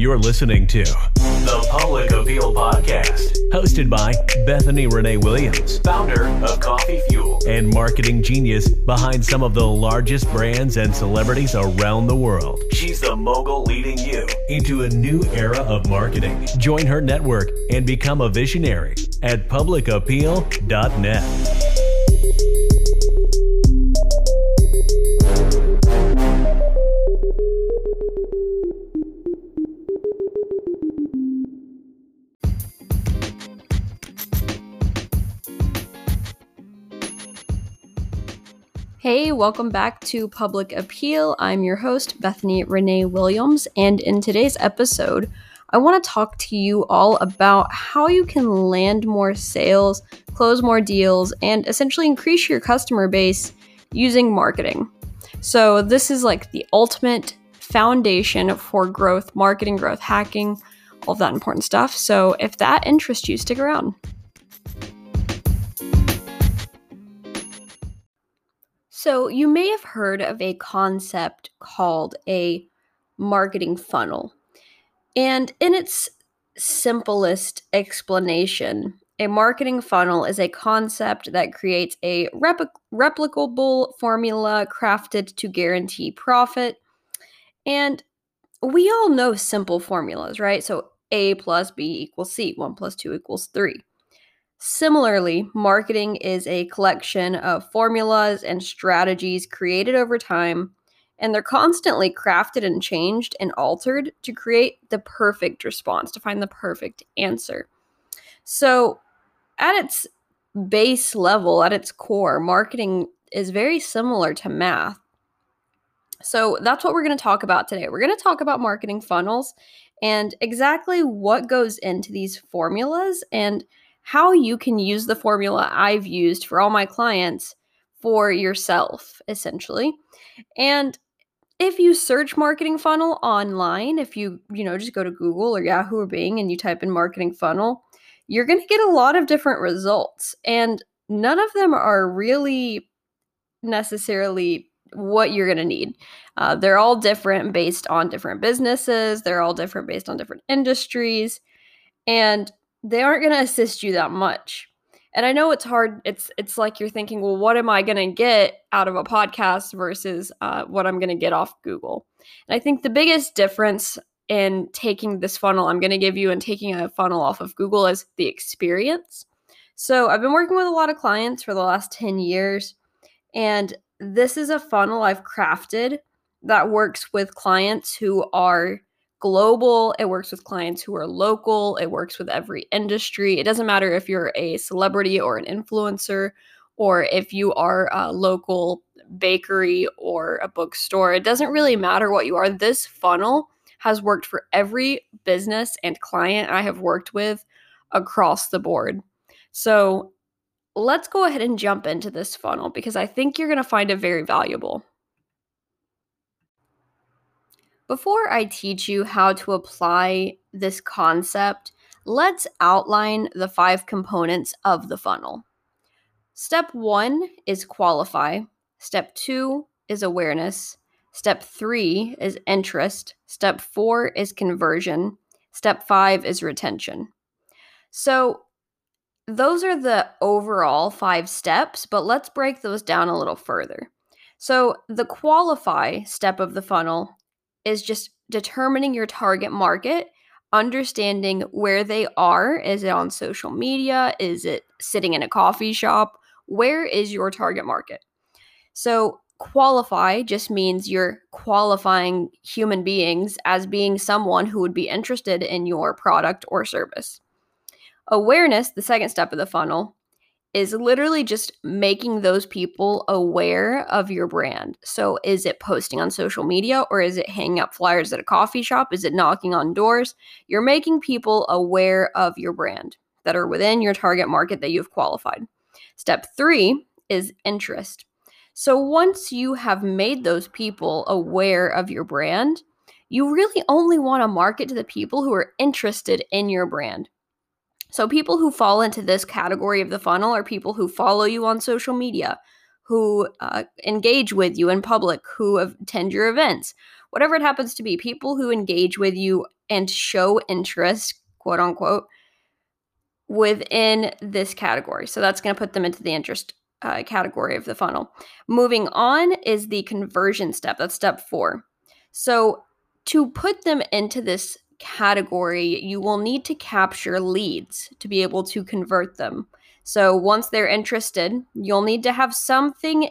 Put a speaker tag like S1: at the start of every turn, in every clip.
S1: You're listening to the Public Appeal Podcast, hosted by Bethany Renee Williams, founder of Coffee Fuel and marketing genius behind some of the largest brands and celebrities around the world. She's the mogul leading you into a new era of marketing. Join her network and become a visionary at publicappeal.net.
S2: welcome back to Public Appeal. I'm your host, Bethany Renee Williams, and in today's episode, I want to talk to you all about how you can land more sales, close more deals, and essentially increase your customer base using marketing. So, this is like the ultimate foundation for growth, marketing, growth hacking, all of that important stuff. So, if that interests you, stick around. So, you may have heard of a concept called a marketing funnel. And in its simplest explanation, a marketing funnel is a concept that creates a replicable formula crafted to guarantee profit. And we all know simple formulas, right? So A plus B equals C, 1 plus 2 equals 3. Similarly, marketing is a collection of formulas and strategies created over time, and they're constantly crafted and changed and altered to create the perfect response, to find the perfect answer. So, at its base level, at its core, marketing is very similar to math. So, that's what we're going to talk about today. We're going to talk about marketing funnels and exactly what goes into these formulas and how you can use the formula I've used for all my clients for yourself, essentially. And if you search marketing funnel online, if you, you know, just go to Google or Yahoo or Bing and you type in marketing funnel, you're going to get a lot of different results. And none of them are really necessarily what you're going to need. Uh, they're all different based on different businesses, they're all different based on different industries. And they aren't going to assist you that much. And I know it's hard. It's it's like you're thinking, well, what am I going to get out of a podcast versus uh, what I'm going to get off Google? And I think the biggest difference in taking this funnel I'm going to give you and taking a funnel off of Google is the experience. So I've been working with a lot of clients for the last 10 years, and this is a funnel I've crafted that works with clients who are global, it works with clients who are local, it works with every industry. It doesn't matter if you're a celebrity or an influencer or if you are a local bakery or a bookstore. It doesn't really matter what you are. This funnel has worked for every business and client I have worked with across the board. So, let's go ahead and jump into this funnel because I think you're going to find it very valuable. Before I teach you how to apply this concept, let's outline the five components of the funnel. Step one is qualify. Step two is awareness. Step three is interest. Step four is conversion. Step five is retention. So, those are the overall five steps, but let's break those down a little further. So, the qualify step of the funnel is just determining your target market, understanding where they are. Is it on social media? Is it sitting in a coffee shop? Where is your target market? So, qualify just means you're qualifying human beings as being someone who would be interested in your product or service. Awareness, the second step of the funnel, is literally just making those people aware of your brand. So, is it posting on social media or is it hanging up flyers at a coffee shop? Is it knocking on doors? You're making people aware of your brand that are within your target market that you've qualified. Step three is interest. So, once you have made those people aware of your brand, you really only want to market to the people who are interested in your brand. So, people who fall into this category of the funnel are people who follow you on social media, who uh, engage with you in public, who attend your events. whatever it happens to be, people who engage with you and show interest, quote unquote, within this category. So that's going to put them into the interest uh, category of the funnel. Moving on is the conversion step. That's step four. So to put them into this category, you will need to capture leads to be able to convert them. So once they're interested, you'll need to have something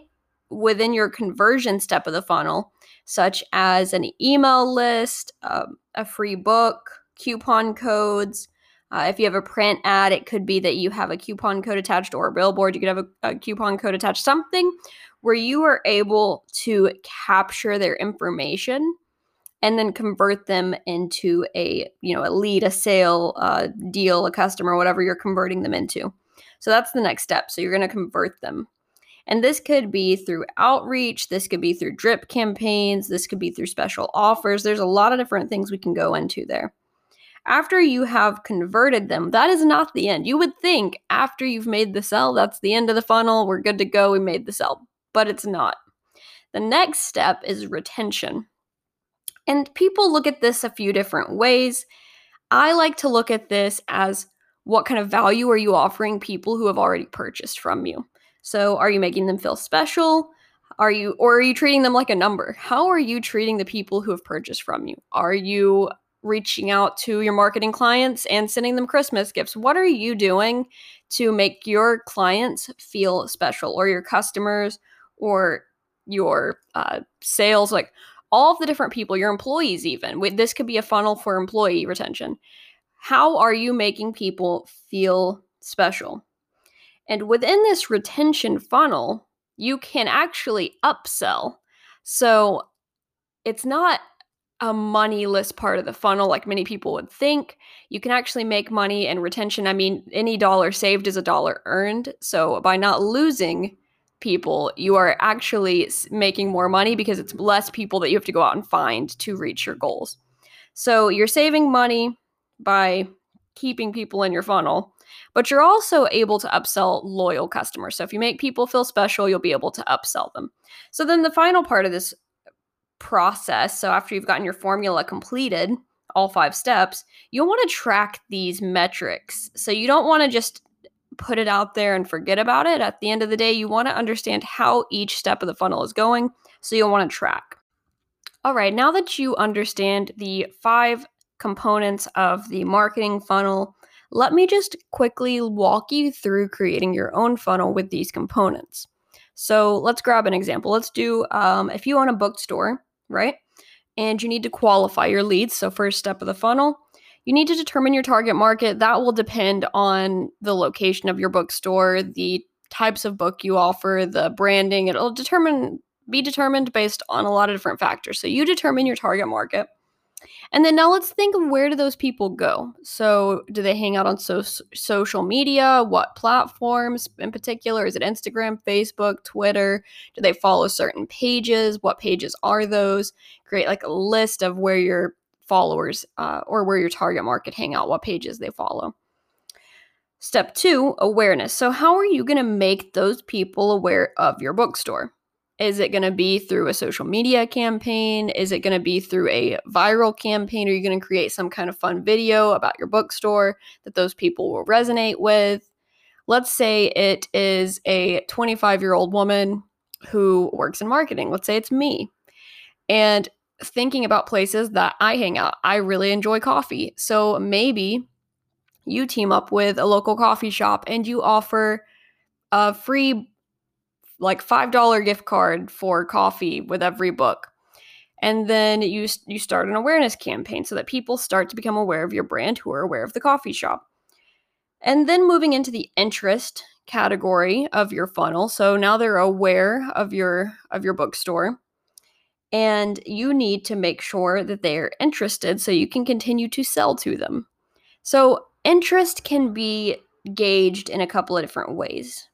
S2: within your conversion step of the funnel, such as an email list, um, a free book, coupon codes. Uh, if you have a print ad, it could be that you have a coupon code attached or a billboard. You could have a, a coupon code attached, something where you are able to capture their information and then convert them into a you know a lead a sale a deal a customer whatever you're converting them into. So that's the next step. So you're going to convert them. And this could be through outreach this could be through drip campaigns this could be through special offers. There's a lot of different things we can go into there. After you have converted them that is not the end. You would think after you've made the sell that's the end of the funnel we're good to go we made the sell but it's not. The next step is retention and people look at this a few different ways. I like to look at this as what kind of value are you offering people who have already purchased from you? So, are you making them feel special? Are you or are you treating them like a number? How are you treating the people who have purchased from you? Are you reaching out to your marketing clients and sending them Christmas gifts? What are you doing to make your clients feel special or your customers or your uh, sales? Like, all of the different people, your employees, even. This could be a funnel for employee retention. How are you making people feel special? And within this retention funnel, you can actually upsell. So it's not a moneyless part of the funnel like many people would think. You can actually make money and retention. I mean, any dollar saved is a dollar earned. So by not losing people, you are actually making more money because it's less people that you have to go out and find to reach your goals. So you're saving money by keeping people in your funnel, but you're also able to upsell loyal customers. So if you make people feel special, you'll be able to upsell them. So then the final part of this process, so after you've gotten your formula completed, all five steps, you'll want to track these metrics. So you don't want to just put it out there and forget about it. At the end of the day, you want to understand how each step of the funnel is going, so you'll want to track. All right, now that you understand the five components of the marketing funnel, let me just quickly walk you through creating your own funnel with these components. So let's grab an example. Let's do um, if you own a bookstore, right? And you need to qualify your leads. So, first step of the funnel, you need to determine your target market. That will depend on the location of your bookstore, the types of book you offer, the branding. It'll determine be determined based on a lot of different factors. So you determine your target market. And then now let's think of where do those people go? So do they hang out on so- social media? What platforms in particular? Is it Instagram, Facebook, Twitter? Do they follow certain pages? What pages are those? Create like a list of where your followers uh, or where your target market hang out, what pages they follow. Step two, awareness. So, how are you going to make those people aware of your bookstore? Is it going to be through a social media campaign? Is it going to be through a viral campaign? Are you going to create some kind of fun video about your bookstore that those people will resonate with? Let's say it is a 25 year old woman who works in marketing. Let's say it's me. And thinking about places that I hang out. I really enjoy coffee. So maybe you team up with a local coffee shop and you offer a free like $5 gift card for coffee with every book. And then you you start an awareness campaign so that people start to become aware of your brand who are aware of the coffee shop. And then moving into the interest category of your funnel. So now they're aware of your of your bookstore and you need to make sure that they're interested so you can continue to sell to them. So, interest can be gauged in a couple of different ways.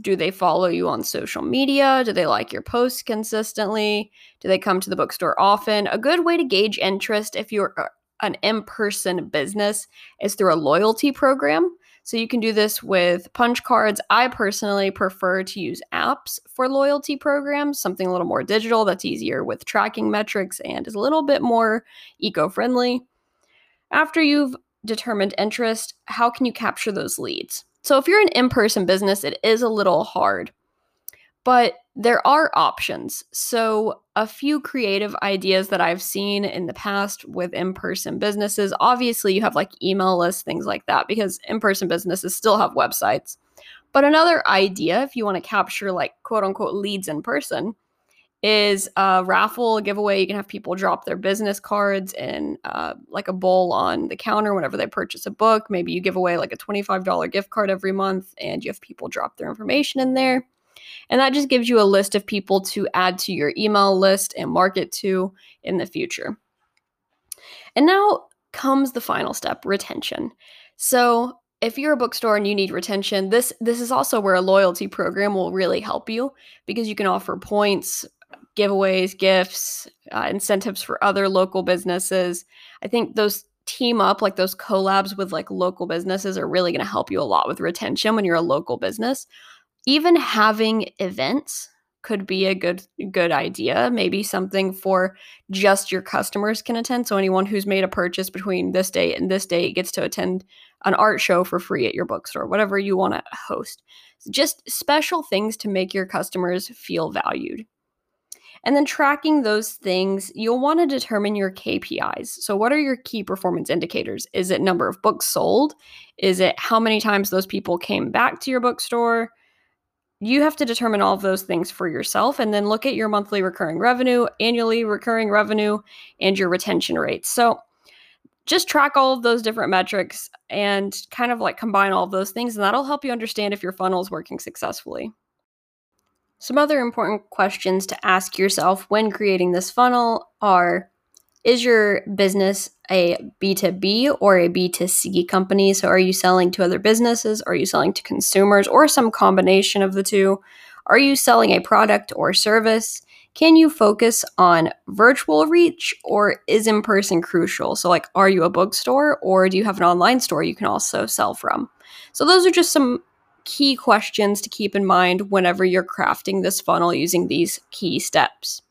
S2: Do they follow you on social media? Do they like your posts consistently? Do they come to the bookstore often? A good way to gauge interest if you're uh, an in person business is through a loyalty program. So you can do this with punch cards. I personally prefer to use apps for loyalty programs, something a little more digital that's easier with tracking metrics and is a little bit more eco friendly. After you've determined interest, how can you capture those leads? So if you're an in person business, it is a little hard, but there are options. So, a few creative ideas that I've seen in the past with in person businesses obviously, you have like email lists, things like that, because in person businesses still have websites. But another idea, if you want to capture like quote unquote leads in person, is a raffle a giveaway. You can have people drop their business cards in uh, like a bowl on the counter whenever they purchase a book. Maybe you give away like a $25 gift card every month and you have people drop their information in there. And that just gives you a list of people to add to your email list and market to in the future. And now comes the final step retention. So, if you're a bookstore and you need retention, this this is also where a loyalty program will really help you because you can offer points giveaways, gifts, uh, incentives for other local businesses. I think those team up, like those collabs with like local businesses, are really going to help you a lot with retention when you're a local business. Even having events could be a good good idea. Maybe something for just your customers can attend. So anyone who's made a purchase between this date and this date gets to attend an art show for free at your bookstore, whatever you want to host. Just special things to make your customers feel valued. And then tracking those things, you'll want to determine your KPIs. So, what are your key performance indicators? Is it number of books sold? Is it how many times those people came back to your bookstore? You have to determine all of those things for yourself and then look at your monthly recurring revenue, annually recurring revenue, and your retention rates. So, just track all of those different metrics and kind of like combine all of those things, and that'll help you understand if your funnel is working successfully. Some other important questions to ask yourself when creating this funnel are Is your business a B2B or a B2C company? So, are you selling to other businesses? Are you selling to consumers or some combination of the two? Are you selling a product or service? Can you focus on virtual reach or is in person crucial? So, like, are you a bookstore or do you have an online store you can also sell from? So, those are just some key questions to keep in mind whenever you're crafting this funnel using these key steps.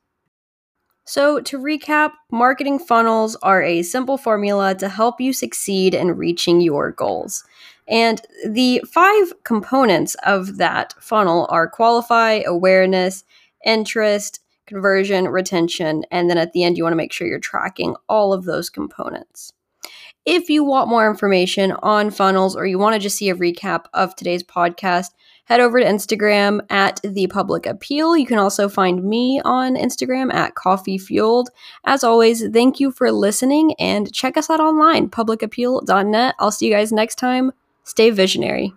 S2: So, to recap, marketing funnels are a simple formula to help you succeed in reaching your goals. And the five components of that funnel are qualify, awareness, interest, conversion, retention, and then at the end, you want to make sure you're tracking all of those components. If you want more information on funnels or you want to just see a recap of today's podcast, head over to Instagram at The Public Appeal. You can also find me on Instagram at Coffee Fueled. As always, thank you for listening and check us out online, publicappeal.net. I'll see you guys next time. Stay visionary.